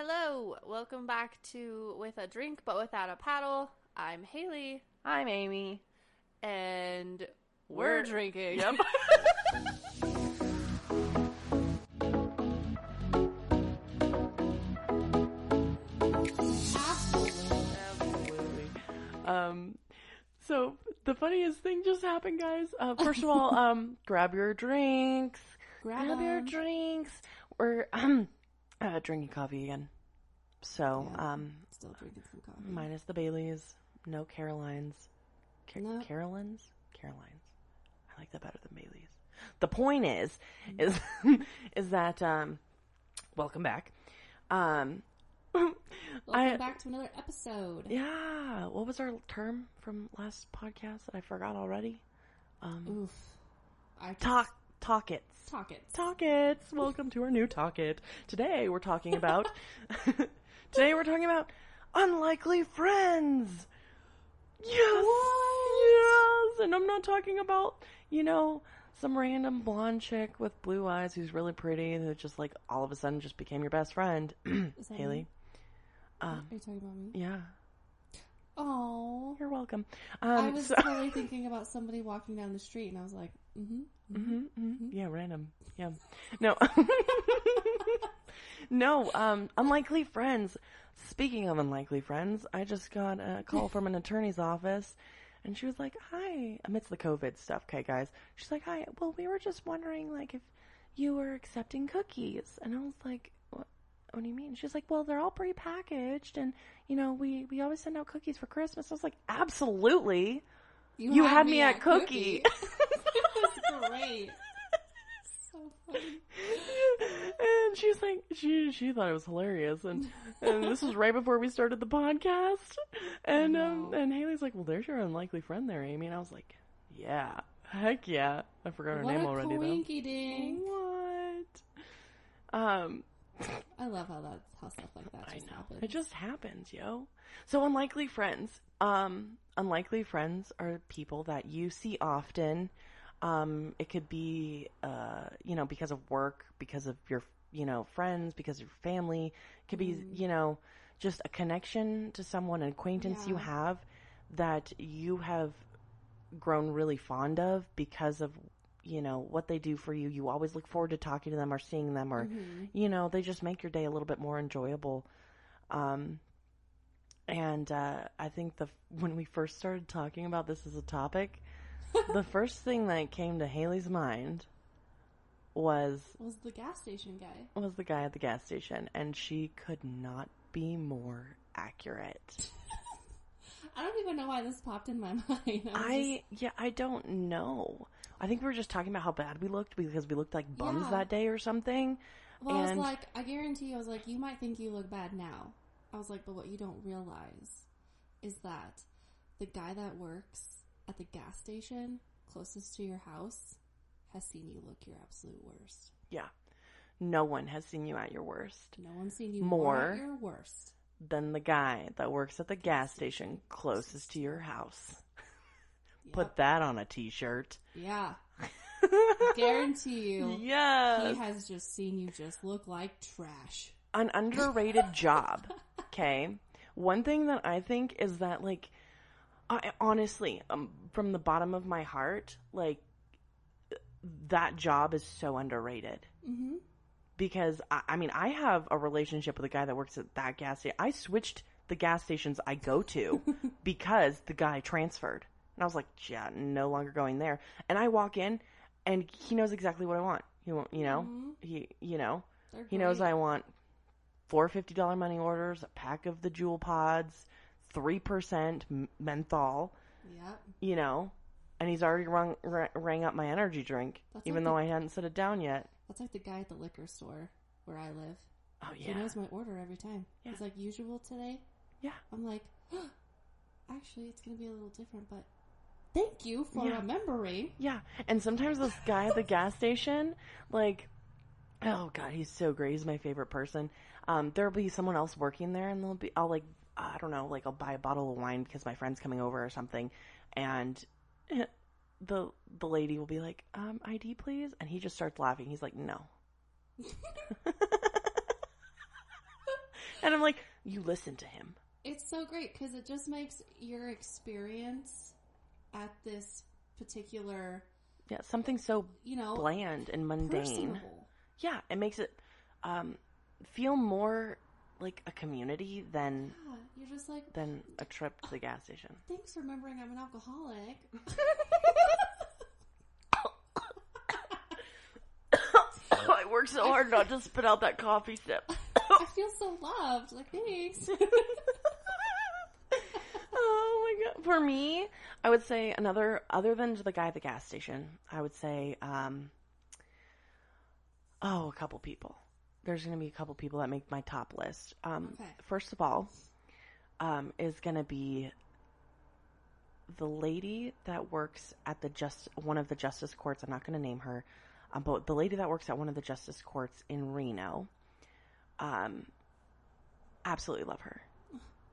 Hello, welcome back to With a Drink But Without a Paddle. I'm Haley, I'm Amy. and we're, We're- drinking. Yep. Absolutely. Um, so the funniest thing just happened, guys. Uh, first of all, um, grab your drinks. Grab your drinks. We're um, uh, drinking coffee again. So, Yeah. um, Still drinking some coffee. minus the Baileys, no Carolines. Car- No. Carolines? Carolines. I like that better than Baileys. The point is, Mm-hmm. is, is that, um, welcome back. Um, Welcome I- back to another episode. yeah, what was our term from last podcast that I forgot already? Um, Oof. I just talk, talk it. talk it. Talk it. Welcome to our new Talk It. Today we're talking about, today we're talking about unlikely friends. Yes. Yes. And I'm not talking about, you know, some random blonde chick with blue eyes who's really pretty who just like all of a sudden just became your best friend. Is that Haley. Um, Are you talking about me? yeah. Oh. You're welcome. Um, I was so- totally thinking about somebody walking down the street, and I was like, mm-hmm. Hmm hmm Yeah, random. Yeah. No. no, um, unlikely friends. Speaking of unlikely friends, I just got a call from an attorney's office and she was like, Hi, amidst the COVID stuff, okay, guys. She's like, Hi, well, we were just wondering, like, if you were accepting cookies. And I was like, What, what do you mean? She's like, Well, they're all prepackaged and, you know, we, we always send out cookies for Christmas. I was like, Absolutely. You had me at cookie. That's great. so funny. and she's like, she she thought it was hilarious, and and this was right before we started the podcast, and um and Haley's like, well, there's your unlikely friend there, Amy, and I was like, yeah, heck yeah, I forgot her what name a already dink. though. What? Um, I love how that how stuff like that just happens. it just happens, yo. So unlikely friends, um, unlikely friends are people that you see often. Um, it could be, uh, you know, because of work, because of your, you know, friends, because of your family. It could be, Mm. you know, just a connection to someone, an acquaintance you have that you have grown really fond of because of, you know, what they do for you. You always look forward to talking to them or seeing them or, Mhm. you know, they just make your day a little bit more enjoyable. Um, and uh, I think the when we first started talking about this as a topic, the first thing that came to Haley's mind was was the gas station guy. was the guy at the gas station, and she could not be more accurate. I don't even know why this popped in my mind. I yeah, I don't know. I think we were just talking about how bad we looked because we looked like bums Yeah. that day or something. just- well, I was like, I guarantee. I was like, you might think you look bad now. I was like, but what you don't realize is that the guy that works at the gas station closest to your house has seen you look your absolute worst. Yeah, no one has seen you at your worst. No one's seen you more, at your worst. than the guy that works at the gas station closest to your house. Yep. Put that on a t-shirt. yeah, guarantee you. yes. He has just seen you just look like trash. An underrated job. Okay. One thing that I think is that like I honestly, um, from the bottom of my heart, like that job is so underrated. Mm-hmm. because I, I mean I have a relationship with a guy that works at that gas station. I switched the gas stations I go to because the guy transferred, and I was like, yeah, no longer going there. And I walk in, and he knows exactly what I want. He won't, you know, Mhm. he you know They're he knows. I want four fifty dollar money orders, a pack of the JUUL Pods, three percent menthol, Yeah. you know. And he's already rung, ra- rang up my energy drink, That's even like though the- I hadn't set it down yet. That's like the guy at the liquor store where I live. Oh yeah. He knows my order every time. Yeah. He's like, usual today? yeah. I'm like, actually, it's going to be a little different, but thank you for Yeah. remembering. Yeah, and sometimes this guy at the gas station, like, oh god, he's so great. He's my favorite person. Um, there'll be someone else working there, and they'll be, I'll like, I don't know, like I'll buy a bottle of wine because my friend's coming over or something, and the the lady will be like, um, ID please, and he just starts laughing. He's like, no. and I'm like, you listen to him. It's so great because it just makes your experience at this particular, Yeah, something so you know, bland and mundane. personable. Yeah, it makes it um, feel more like a community than Yeah, you're just like, than a trip to the gas station. thanks for remembering I'm an alcoholic. I worked so hard not to spit out that coffee sip. I feel so loved. Like, thanks. oh my god! For me, I would say another other than the guy at the gas station. I would say, um, oh, a couple people. There's going to be a couple people that make my top list. Um, Okay. First of all, um, is going to be the lady that works at the just one of the justice courts. I'm not going to name her, um, but the lady that works at one of the justice courts in Reno. Um, absolutely love her.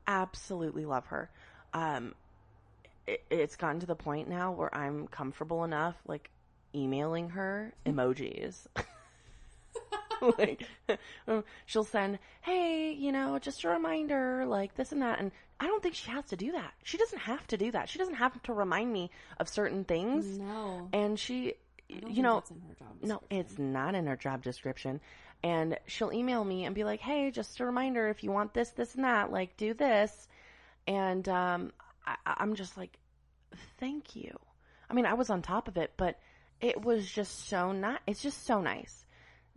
Absolutely love her. Um, it, it's gotten to the point now where I'm comfortable enough, like emailing her emojis. like um, she'll send, "Hey, you know, just a reminder, like this and that." And I don't think she has to do that. She doesn't have to do that. She doesn't have to remind me of certain things. no. And she, you know, that's in her job no, it's not in her job description. And she'll email me and be like, "Hey, just a reminder, if you want this, this, and that, like do this." And um, I, I'm just like, "Thank you." I mean, I was on top of it, but it was just so not. It's just so nice.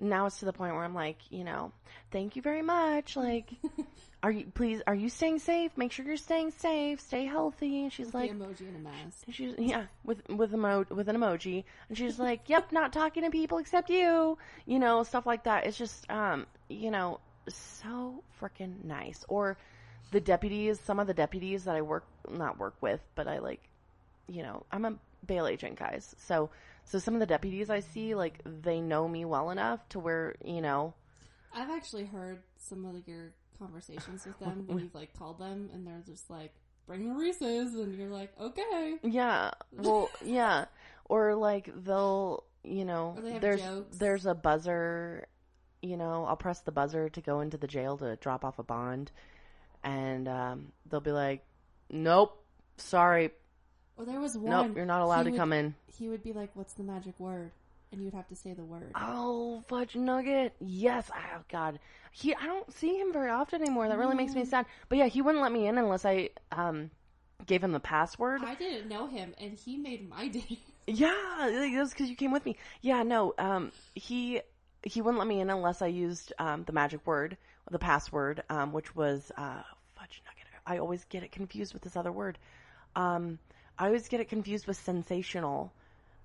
Now it's to the point where I'm like, you know, thank you very much. Like, are you please? Are you staying safe? Make sure you're staying safe. Stay healthy. And she's like, the emoji and a mask. and she's yeah with with emo with an emoji, and she's like, "Yep, not talking to people except you," you know, stuff like that. It's just um, you know, so freaking nice. Or the deputies, some of the deputies that I work not work with, but I like, you know, I'm a bail agent, guys. So so some of the deputies I see, like, they know me well enough to where you know, I've actually heard some of your conversations with them when you've like called them and they're just like, bring the Reese's and you're like, okay. Yeah. Well, yeah. Or like they'll, you know, they there's jokes. there's a buzzer, you know, I'll press the buzzer to go into the jail to drop off a bond and um they'll be like, "Nope. Sorry. Or there was one. Nope, you're not allowed he to would- come in." He would be like, what's the magic word? And you'd have to say the word. Oh, fudge nugget. Yes. Oh god. He I don't see him very often anymore. That really makes me sad. But yeah, he wouldn't let me in unless I um gave him the password. I didn't know him and he made my day. Yeah, like, that's because you came with me. Yeah, no, um, he he wouldn't let me in unless I used um, the magic word, the password, um, which was uh, fudge nugget. I always get it confused with this other word. Um, I always get it confused with sensational,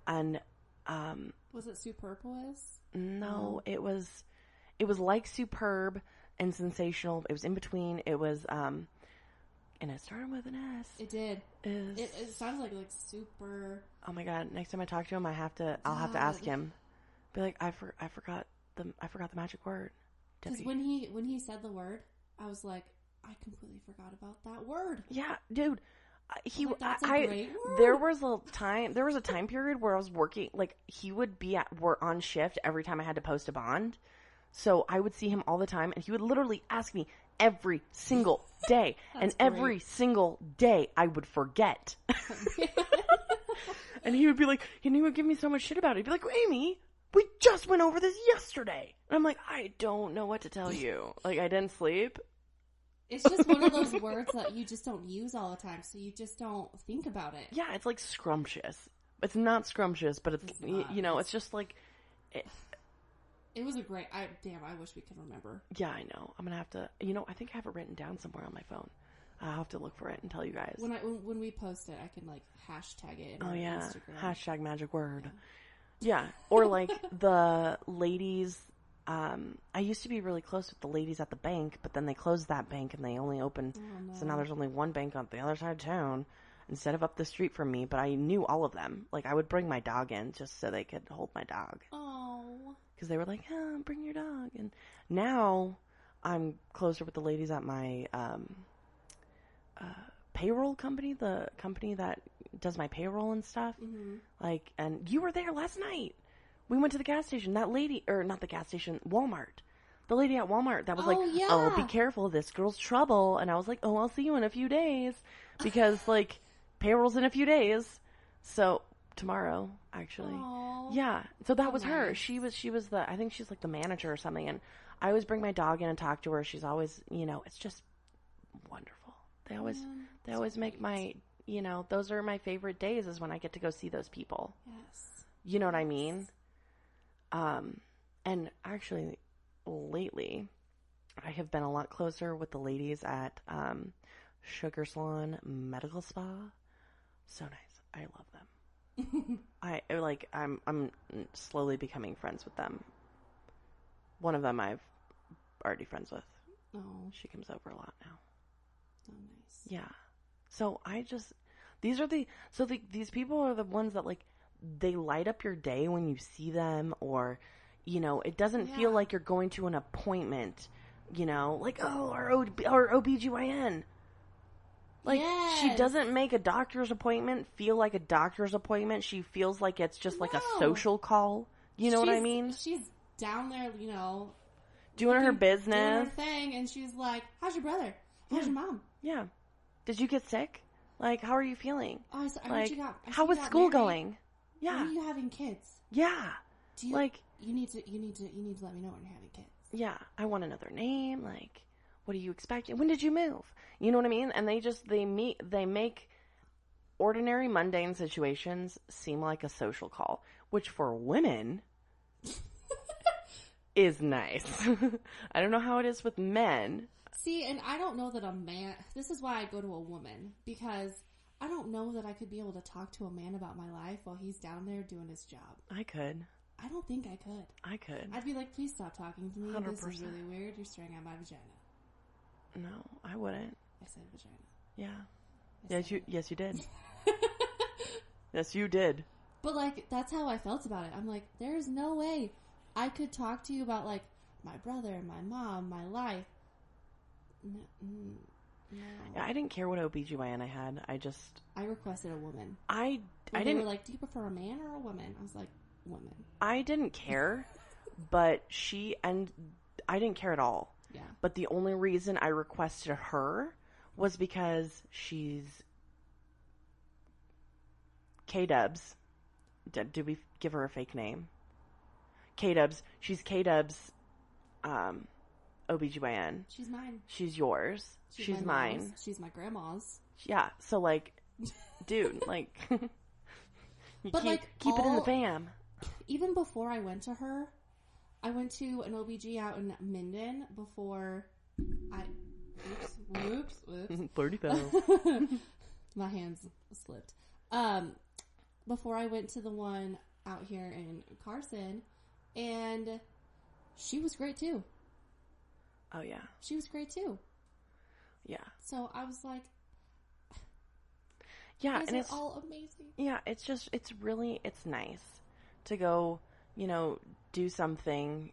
and um, Was it superfluous? no, it was it was like superb and sensational. It was in between. It was um, and it started with an S. It did. Is It, it sounds like like super. Oh my god! Next time I talk to him, I have to. I'll have to ask him. Be like, I for, I forgot the I forgot the magic word. Because when he when he said the word, I was like, I completely forgot about that word. yeah, dude. I- He, a I, word. there was a time, there was a time period where I was working, like, he would be at, were on shift every time I had to post a bond. So I would see him all the time and he would literally ask me every single day. and every great. single day I would forget. and he would be like, and he would give me so much shit about it. He'd be like, Amy, we just went over this yesterday. And I'm like, I don't know what to tell you. Like, I didn't sleep. It's just one of those words that you just don't use all the time, so you just don't think about it. Yeah, it's like scrumptious. It's not scrumptious, but it's, It's y- not. you know, it's just like, It It was a great. I damn. I wish we could remember. yeah, I know. I'm gonna have to, you know, I think I have it written down somewhere on my phone. I'll have to look for it and tell you guys. When I when, when we post it, I can like hashtag it. In Oh yeah, Instagram. hashtag magic word. Yeah, or like the ladies. Um, I used to be really close with the ladies at the bank, but then they closed that bank and they only opened. Oh, no. So now there's only one bank on the other side of town instead of up the street from me. But I knew all of them. Like I would bring my dog in just so they could hold my dog Oh, because they were like, "Oh, bring your dog." And now I'm closer with the ladies at my um, uh, payroll company, the company that does my payroll and stuff. hmm Like, and you were there last night. We went to the gas station. That lady, or not the gas station, Walmart. The lady at Walmart that was oh, like, Oh, yeah. "Oh, be careful, this girl's trouble." And I was like, "Oh, I'll see you in a few days," because like payroll's in a few days. So tomorrow, actually. Aw. Yeah. So that was her. She was she was the I think she's like the manager or something and I always bring my dog in and talk to her. She's always, you know, it's just wonderful. They always Man, they always make my, you know, those are my favorite days is when I get to go see those people. Yes. You know what I mean? Um and actually lately I have been a lot closer with the ladies at um Sugar Salon Medical Spa. So nice. I love them. I like I'm I'm slowly becoming friends with them. One of them I've already friends with. Oh, She comes over a lot now. oh, nice. Yeah. So I just these are the so the, these people are the ones that like they light up your day when you see them or you know, it doesn't feel like you're going to an appointment, you know, like oh our OB, our OBGYN. Like she doesn't make a doctor's appointment feel like a doctor's appointment. She feels like it's just like a social call. You know what I mean? She's down there, you know, Doing her doing- doing business. her thing, and she's like, "How's your brother? How's your mom? Yeah. Did you get sick? Like, how are you feeling? Oh, I, s- I heard Like, you got. I how was school married. going? When Yeah. are you having kids? Yeah. Do you Like, You need to. You need to. You need to let me know when you're having kids. yeah, I want another name. Like, what do you expect? When did you move? You know what I mean? And they just, they meet, they make ordinary, mundane situations seem like a social call, which for women is nice. I don't know how it is with men. See, and I don't know that a man. This is why I go to a woman because I don't know that I could be able to talk to a man about my life while he's down there doing his job. I could. I don't think I could. I could. I'd be like, please stop talking to me. This is 100%. really weird. You're staring at my vagina. No, I wouldn't. I said vagina. Yeah. I Yes, you, it. yes, you did. yes, you did. But like that's how I felt about it. I'm like, there's no way I could talk to you about like my brother, my mom, my life. No, no. I didn't care what OBGYN I had. I just, I requested a woman. I, When I didn't were like, do you prefer a man or a woman? I was like, woman. I didn't care, but she and I didn't care at all. Yeah. But the only reason I requested her was because she's K Dubs. Did, did we give her a fake name? K Dubs. She's K Dubs. Um, OBGYN. She's mine. She's yours. She's, my mine. She's my grandma's. Yeah. So like, dude, like, you But, keep, like, keep it in the all- fam. Even before I went to her, I went to an OBG out in Minden before I. Oops, whoops, whoops. Thirty thousand. My hands slipped. Um, before I went to the one out here in Carson, and she was great too. Oh yeah, She was great too. yeah, So I was like, yeah, and it's all amazing. yeah, it's just it's really it's nice to go, you know, do something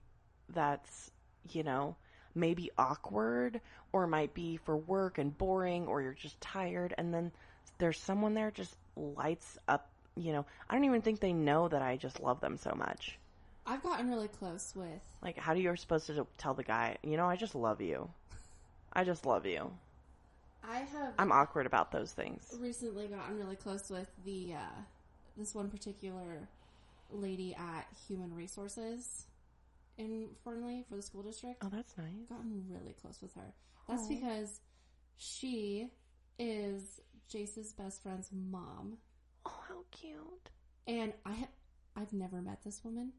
that's you know maybe awkward or might be for work and boring or you're just tired and then there's someone there just lights up you know i don't even think they know that i just love them so much I've gotten really close with like how do you're supposed to tell the guy you know i just love you i just love you I have i'm awkward about those things recently gotten really close with the uh, this one particular lady at Human Resources in Fernley for the school district. oh that's nice Gotten really close with her. That's Aw. because she is Jace's best friend's mom, oh how cute and I have I've never met this woman.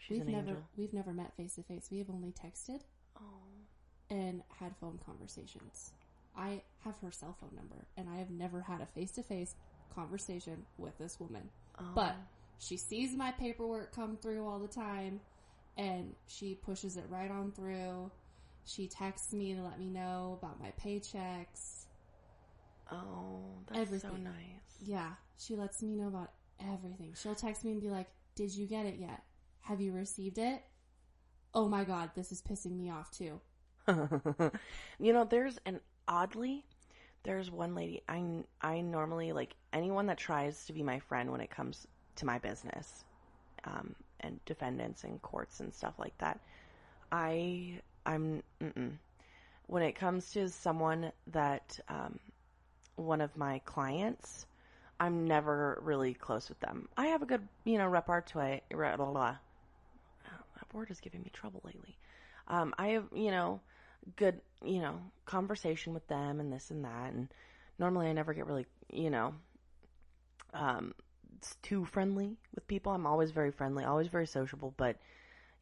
She's we've an never angel we've never met face to face. We have only texted oh and had phone conversations. I have her cell phone number, and I have never had a face to face conversation with this woman. oh. But she sees my paperwork come through all the time and she pushes it right on through. She texts me to let me know about my paychecks. oh that's so everything. nice Yeah, she lets me know about everything. She'll text me and be like, Did you get it yet? Have you received it? Oh my god, this is pissing me off too. you know, there's an oddly, there's one lady I I normally like anyone that tries to be my friend when it comes to my business, um, and defendants and courts and stuff like that. I I'm mm-mm. when it comes to someone that um, one of my clients, I'm never really close with them. I have a good, you know, repertoire. Blah, blah, blah. That word is giving me trouble lately. Um, I have, you know, good, you know, conversation with them and this and that. And normally I never get really, you know, um, too friendly with people. I'm always very friendly, always very sociable, but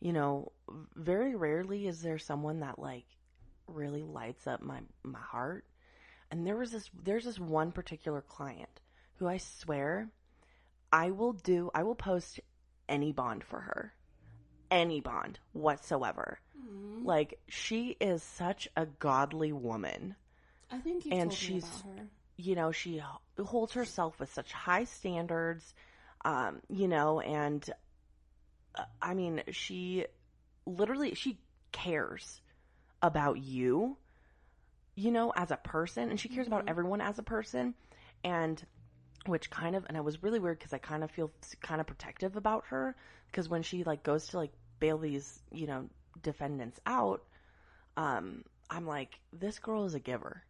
you know, very rarely is there someone that like really lights up my my heart. And there was this there's this one particular client who I swear I will do I will post any bond for her. Any bond whatsoever. Mhm. Like she is such a godly woman. I think you and she's- about you know, she holds herself with such high standards, um, you know, and uh, I mean, she literally she cares about you, you know, as a person, and she cares about Mhm. everyone as a person, and which kind of, and it was really weird because I kind of feel kind of protective about her because when she like goes to like bail these, you know, defendants out, um, I'm like, this girl is a giver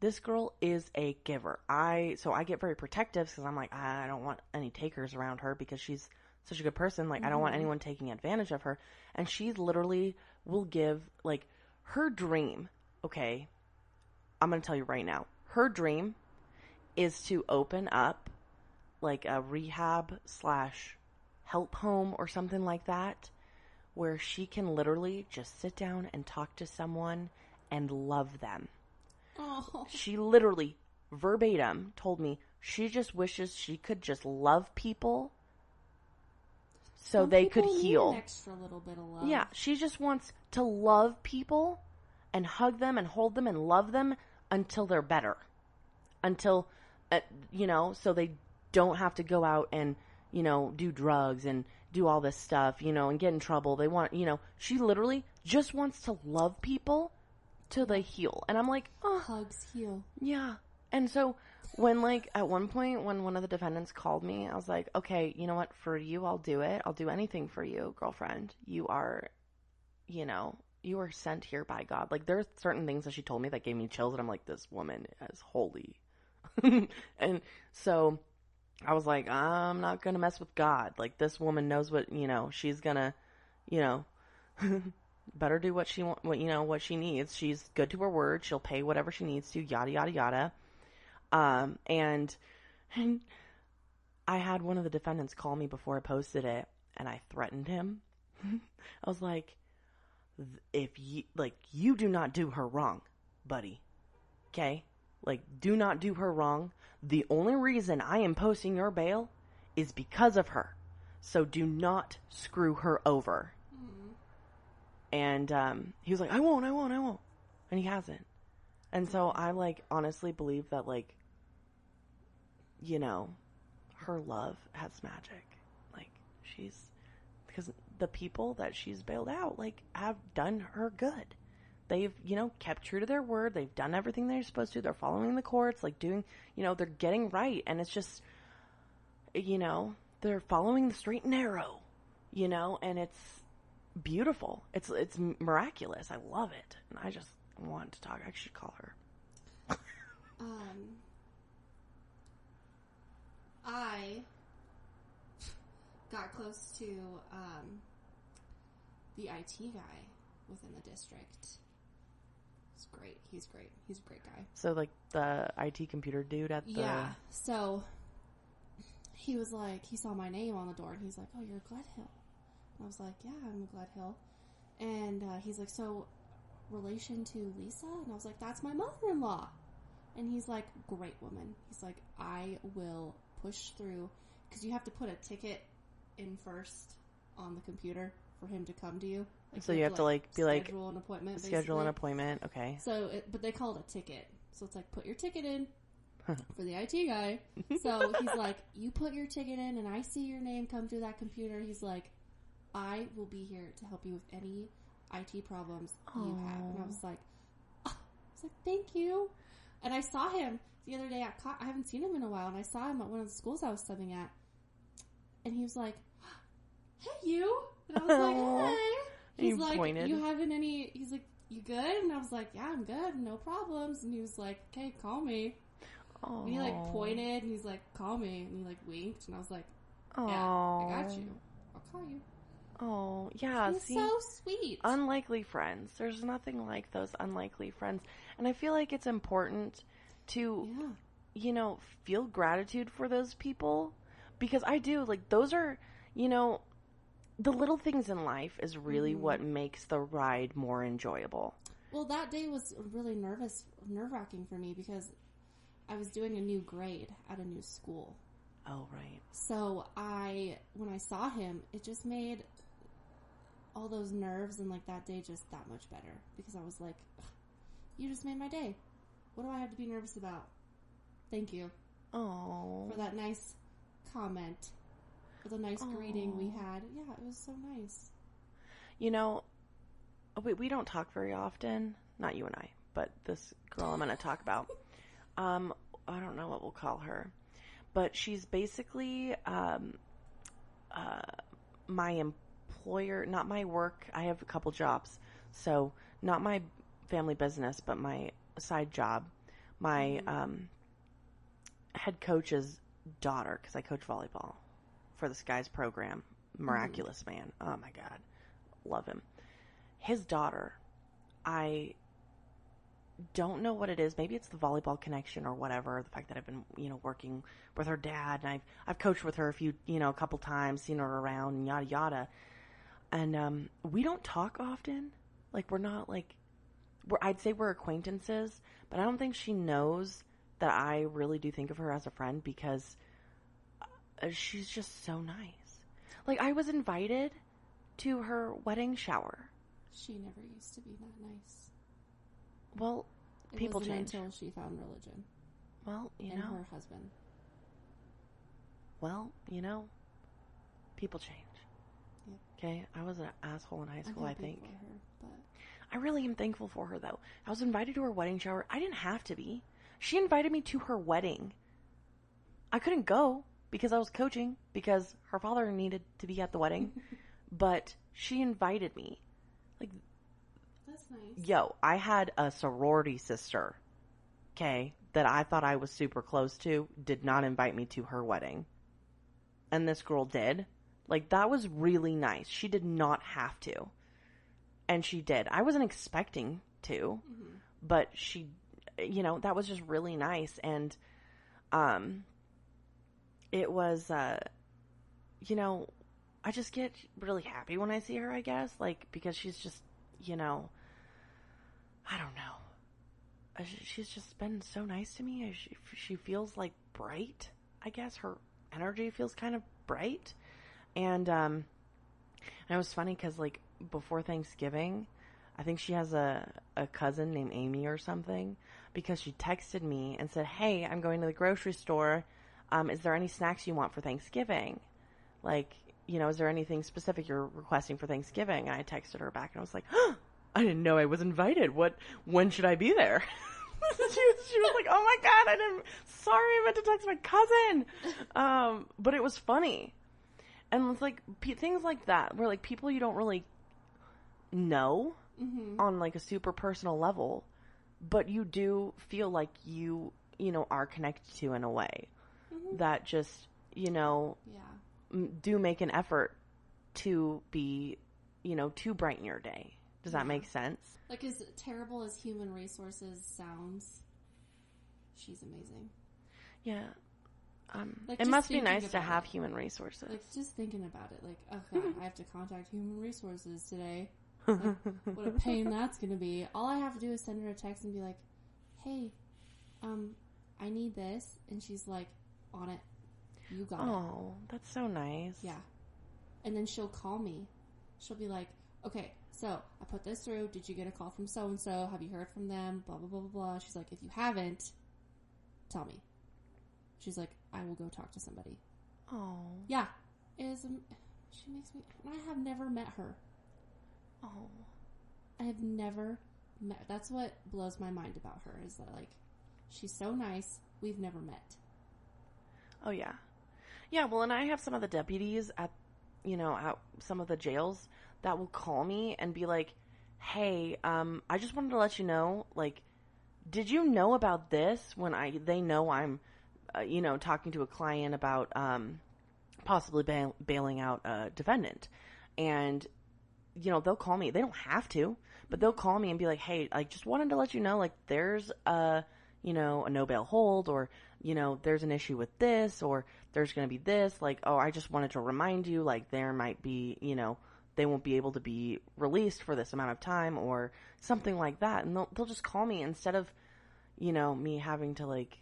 this girl is a giver. I so I get very protective because I'm like I don't want any takers around her because she's such a good person. Like I don't want Mhm. anyone taking advantage of her. And she literally will give like her dream. Okay, I'm gonna tell you right now. Her dream is to open up like a rehab slash help home or something like that, where she can literally just sit down and talk to someone and love them Oh, she literally verbatim told me she just wishes she could just love people so they could people need heal. An extra little bit of love. Yeah, she just wants to love people and hug them and hold them and love them until they're better. Until, uh, you know, so they don't have to go out and, you know, do drugs and do all this stuff, you know, and get in trouble. They want, you know, she literally just wants to love people till they heal. And I'm like, oh, Hugs heal. yeah. And so when like at one point when one of the defendants called me, I was like, "Okay, you know what? For you, I'll do it. I'll do anything for you, girlfriend. You are you know, you are sent here by God." Like there are certain things that she told me that gave me chills and I'm like, "This woman is holy." and so I was like, "I'm not to mess with God. Like this woman knows what, you know, she's to, you know, better do what she want, what you know, what she needs. She's good to her word. She'll pay whatever she needs to. Yada yada yada. Um, and, and I had one of the defendants call me before I posted it, and I threatened him. I was like, "If you like, you do not do her wrong, buddy. Okay, like, do not do her wrong. The only reason I am posting your bail is because of her. So do not screw her over." Mhm. And um, he was like, I won't, I won't, I won't. And he hasn't. And so I like honestly believe that like, you know, her love has magic. Like she's because the people that she's bailed out like have done her good. They've, you know, kept true to their word. They've done everything they're supposed to. They're following the courts, like doing, you know, they're getting right. And it's just, you know, they're following the straight and narrow, you know, and it's, beautiful. It's it's miraculous. I love it, and I just want to talk. I should call her. Um, I got close to um, the IT guy within the district. He's great. He's great. He's a great guy. So like the IT computer dude at the Yeah. So he was like, he saw my name on the door, and he's like, "Oh, you're Gledhill." And I was like, "Yeah, I'm Gledhill." And uh, he's like, "So, relation to Lisa?" And I was like, "That's my mother-in-law." And he's like, "Great woman." He's like, "I will push through because you have to put a ticket in first on the computer for him to come to you. So you have to, like, be like, schedule an appointment. schedule an basically. appointment. Okay. So, it, but they call it a ticket. So it's like put your ticket in for the IT guy. So he's like, you put your ticket in, and I see your name come through that computer. He's like, I will be here to help you with any IT problems you have. And I was like, oh. I was like, thank you. And I saw him the other day at co- I haven't seen him in a while, and I saw him at one of the schools I was subbing at, and he was like, hey you, and I was like, hey. He's you like, pointed. you having any? He's like, you good? And I was like, yeah, I'm good, no problems. And he was like, okay, call me. oh. And he like pointed, and he's like, call me, and he like winked, and I was like, Oh. yeah, I got you. I'll call you. Oh, yeah. He's see, so sweet. unlikely friends. There's nothing like those unlikely friends. And I feel like it's important to, yeah. you know, feel gratitude for those people because I do. Like, those are, you know, the little things in life is really Mhm. what makes the ride more enjoyable. Well, that day was really nervous, nerve wracking for me because I was doing a new grade at a new school. Oh, right. So I, when I saw him, it just made all those nerves and like that day just that much better because I was like, you just made my day. What do I have to be nervous about? Thank you Oh. for that nice comment, the nice greeting we had. Yeah, it was so nice. You know, we, we don't talk very often. Not you and I, but this girl I'm going to talk about. Um, I don't know what we'll call her, but she's basically um, uh, my employer, not my work. I have a couple jobs, so not my family business, but my side job. My um, head coach's daughter, because I coach volleyball for this guy's program. Miraculous man. Oh my god love him. His daughter, I don't know what it is. Maybe it's the volleyball connection or whatever. The fact that I've been, you know, working with her dad and I've I've coached with her a few, you know, a couple times, seen her around and yada yada. And um, we don't talk often. Like we're not like we're I'd say we're acquaintances, but I don't think she knows that I really do think of her as a friend because Uh, she's just so nice. Like I was invited to her wedding shower. She never used to be that nice. Well, It People change. until she found religion well, you and know, her husband. well, you know, people change. Okay, I was an asshole in high school. I think her, but I really am thankful for her though. I was invited to her wedding shower. I didn't have to be. She invited me to her wedding. I couldn't go because I was coaching because her father needed to be at the wedding, but she invited me. Like that's nice. yo, I had a sorority sister, okay, that I thought I was super close to, did not invite me to her wedding. And this girl did. Like, that was really nice. She did not have to. And she did. I wasn't expecting to, Mhm. but she, you know, that was just really nice. And, um, it was, uh, you know, I just get really happy when I see her, I guess, like, because she's just, you know, I don't know. She's just been so nice to me. She, she feels like bright. I guess her energy feels kind of bright. And um, and it was funny because like before Thanksgiving, I think she has a a cousin named Amy or something because she texted me and said, "Hey, I'm going to the grocery store. Um, is there any snacks you want for Thanksgiving? Like, you know, is there anything specific you're requesting for Thanksgiving?" And I texted her back and I was like, I didn't know I was invited. What? When should I be there? she, was, she was like, "Oh my god, I didn't. Sorry, I meant to text my cousin." Um, but it was funny, and it's like p- things like that where like people you don't really know Mhm. on like a super personal level, but you do feel like you you know are connected to in a way Mhm. that just you know Yeah. m- do make an effort to be you know to brighten your day. Does that make sense? Like as terrible as human resources sounds, she's amazing. Yeah. Um, Like, it must be nice to have it. human resources. Like just thinking about it, like okay, I have to contact human resources today. What a pain that's gonna be. All I have to do is send her a text and be like, "Hey, um, I need this," and she's like, "On it, you got it." oh, that's so nice. Yeah. And then she'll call me. She'll be like, okay, so I put this through. Did you get a call from so and so? Have you heard from them? Blah, blah, blah, blah, blah. She's like, if you haven't, tell me. She's like, I will go talk to somebody. Oh. Yeah. It is, um, she makes me, I have never met her. Oh. I have never met, that's what blows my mind about her is that, like, she's so nice. We've never met. Oh yeah. Yeah, well and I have some of the deputies at you know, at some of the jails that will call me and be like, "Hey, um, I just wanted to let you know, like, did you know about this when I they know I'm, uh, you know, talking to a client about um, possibly bail- bailing out a defendant, and you know they'll call me. They don't have to, but they'll call me and be like, "Hey, I just wanted to let you know, like, there's a, you know, a no bail hold, or you know, there's an issue with this, or there's going to be this. Like, oh, I just wanted to remind you, like, there might be, you know." They won't be able to be released for this amount of time, or something like that, and they'll they'll just call me instead of, you know, me having to like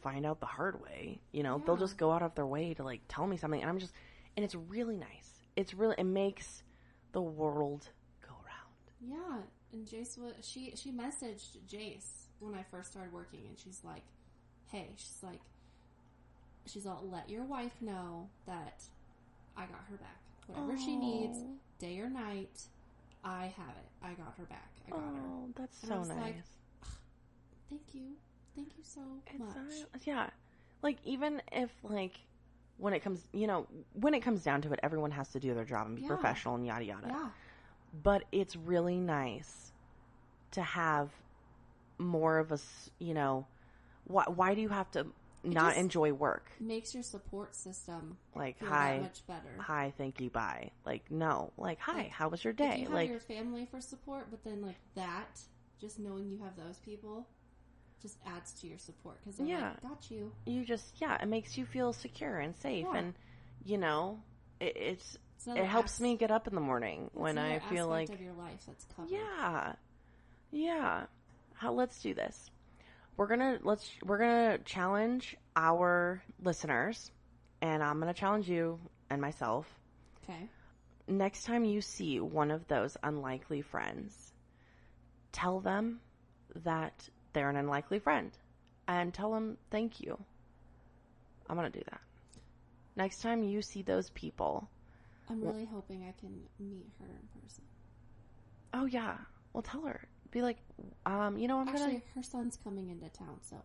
find out the hard way. You know, they'll just go out of their way to like tell me something, and I'm just, and it's really nice. It's really, it makes the world go around. Yeah, and Jace was she she messaged Jace when I first started working, and she's like, "Hey, she's like, she's all let your wife know that I got her back. Whatever she needs, day or night, I have it. I got her back. I got her. Oh, that's And I so was nice. like, Thank you, thank you so It's much. not- yeah, like even if like when it comes, you know, when it comes down to it, everyone has to do their job and be Yeah. professional and yada yada. Yeah, but it's really nice to have more of a, you know why why do you have to not enjoy work makes your support system like feel hi that much better. hi thank you bye like no like hi Like, how was your If day you have like your family for support, but then like that, just knowing you have those people, just adds to your support because they're Yeah. like, got you. you just yeah it makes you feel secure and safe Yeah. and you know it, it's It's another it helps as- me get up in the morning it's when i another feel aspect like of your life that's covered. Yeah. Yeah. How let's do this. We're going to let's we're to challenge our listeners and I'm going to challenge you and myself. Okay. Next time you see one of those unlikely friends, tell them that they're an unlikely friend and tell them thank you. I'm going to do that. Next time you see those people, I'm really hoping I can meet her in person. oh yeah, well tell her. Be like, um, you know, I'm Actually, gonna her son's coming into town, so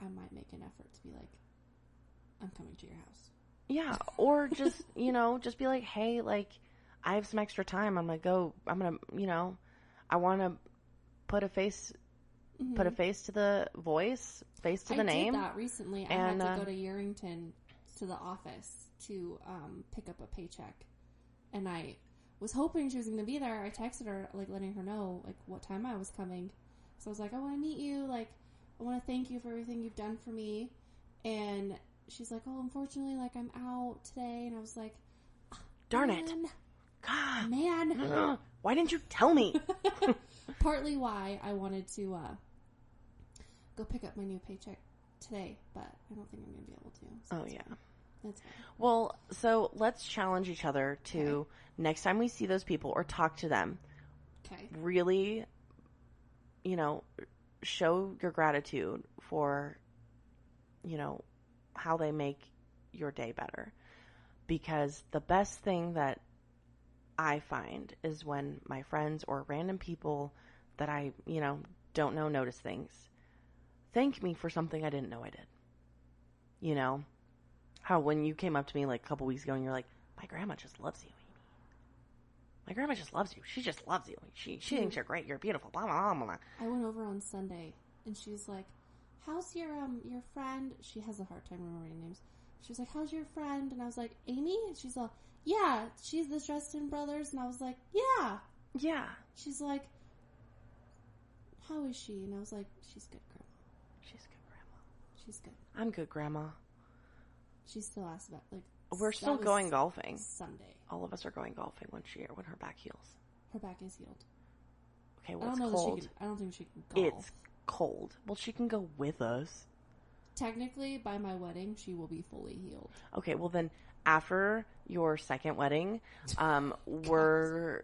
I might make an effort to be like, I'm coming to your house. Yeah, or just you know, just be like, hey, like, I have some extra time. I'm gonna go. I'm gonna, you know, I want to put a face, put a face to the voice, face to the Mm-hmm. I name. did that recently. I and, had to uh, go to Yerington to the office to um, pick up a paycheck, and I was hoping she was going to be there. I texted her, like letting her know like what time I was coming. So I was like, I want to meet you. Like, I want to thank you for everything you've done for me. And she's like, Oh, unfortunately, like I'm out today. And I was like, Darn it! God, man. why didn't you tell me? Partly why I wanted to uh, go pick up my new paycheck today, but I don't think I'm going to be able to. So oh yeah. fine. That's fine. Well, so let's challenge each other to next time we see those people or talk to them, Okay. really, you know, show your gratitude for, you know, how they make your day better. Because the best thing that I find is when my friends or random people that I, you know, don't know notice things. Thank me for something I didn't know I did. You know, how when you came up to me like a couple weeks ago and you're like, my grandma just loves you. Amy. My grandma just loves you. She just loves you. She she thinks you're great. You're beautiful. Blah blah blah. blah. I went over on Sunday, and she's like, "How's your um your friend?" She has a hard time remembering names. She was like, "How's your friend?" And I was like, "Amy." And she's like, "Yeah, she's the Dresden brothers." And I was like, "Yeah." Yeah, She's like, "How is she?" And I was like, "She's good, grandma. she's good, grandma. She's good." I'm good, grandma. She still asks about like. We're still going golfing. Sunday. All of us are going golfing when she when her back heals. Her back is healed. Okay, I well don't it's know cold. that she can. I don't think she can golf. It's cold. Well, she can go with us. Technically, by my wedding, she will be fully healed. Okay, well then after your second wedding, um, we're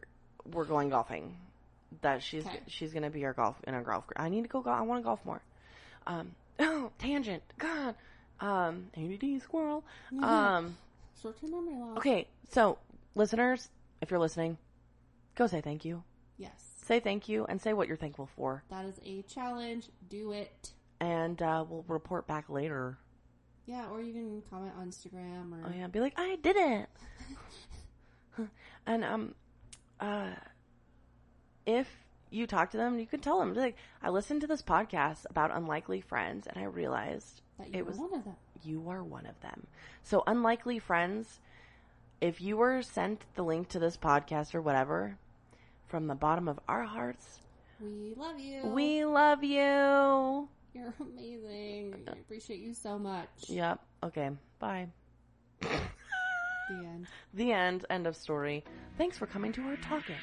we're going golfing. That she's Okay. she's gonna be our golf in our golf. I need to go. golf. I want to golf more. Um, oh, tangent. God. Um, ADD squirrel. Um, Short-term memory loss. okay. So listeners, if you're listening, go say thank you. Yes. Say thank you and say what you're thankful for, That is a challenge. Do it. and uh, we'll report back later. Yeah, or you can comment on Instagram or Oh yeah, be like, I did it. And um, uh, if you talk to them, you can tell them like, I listened to this podcast about unlikely friends, and I realized That you it were was one of them. you are one of them. So unlikely friends. If you were sent the link to this podcast or whatever, from the bottom of our hearts, We love you. we love you. You're amazing. I appreciate you so much. Yep. Okay. Bye. The end. The end. End of story. Thanks for coming to our Talk It.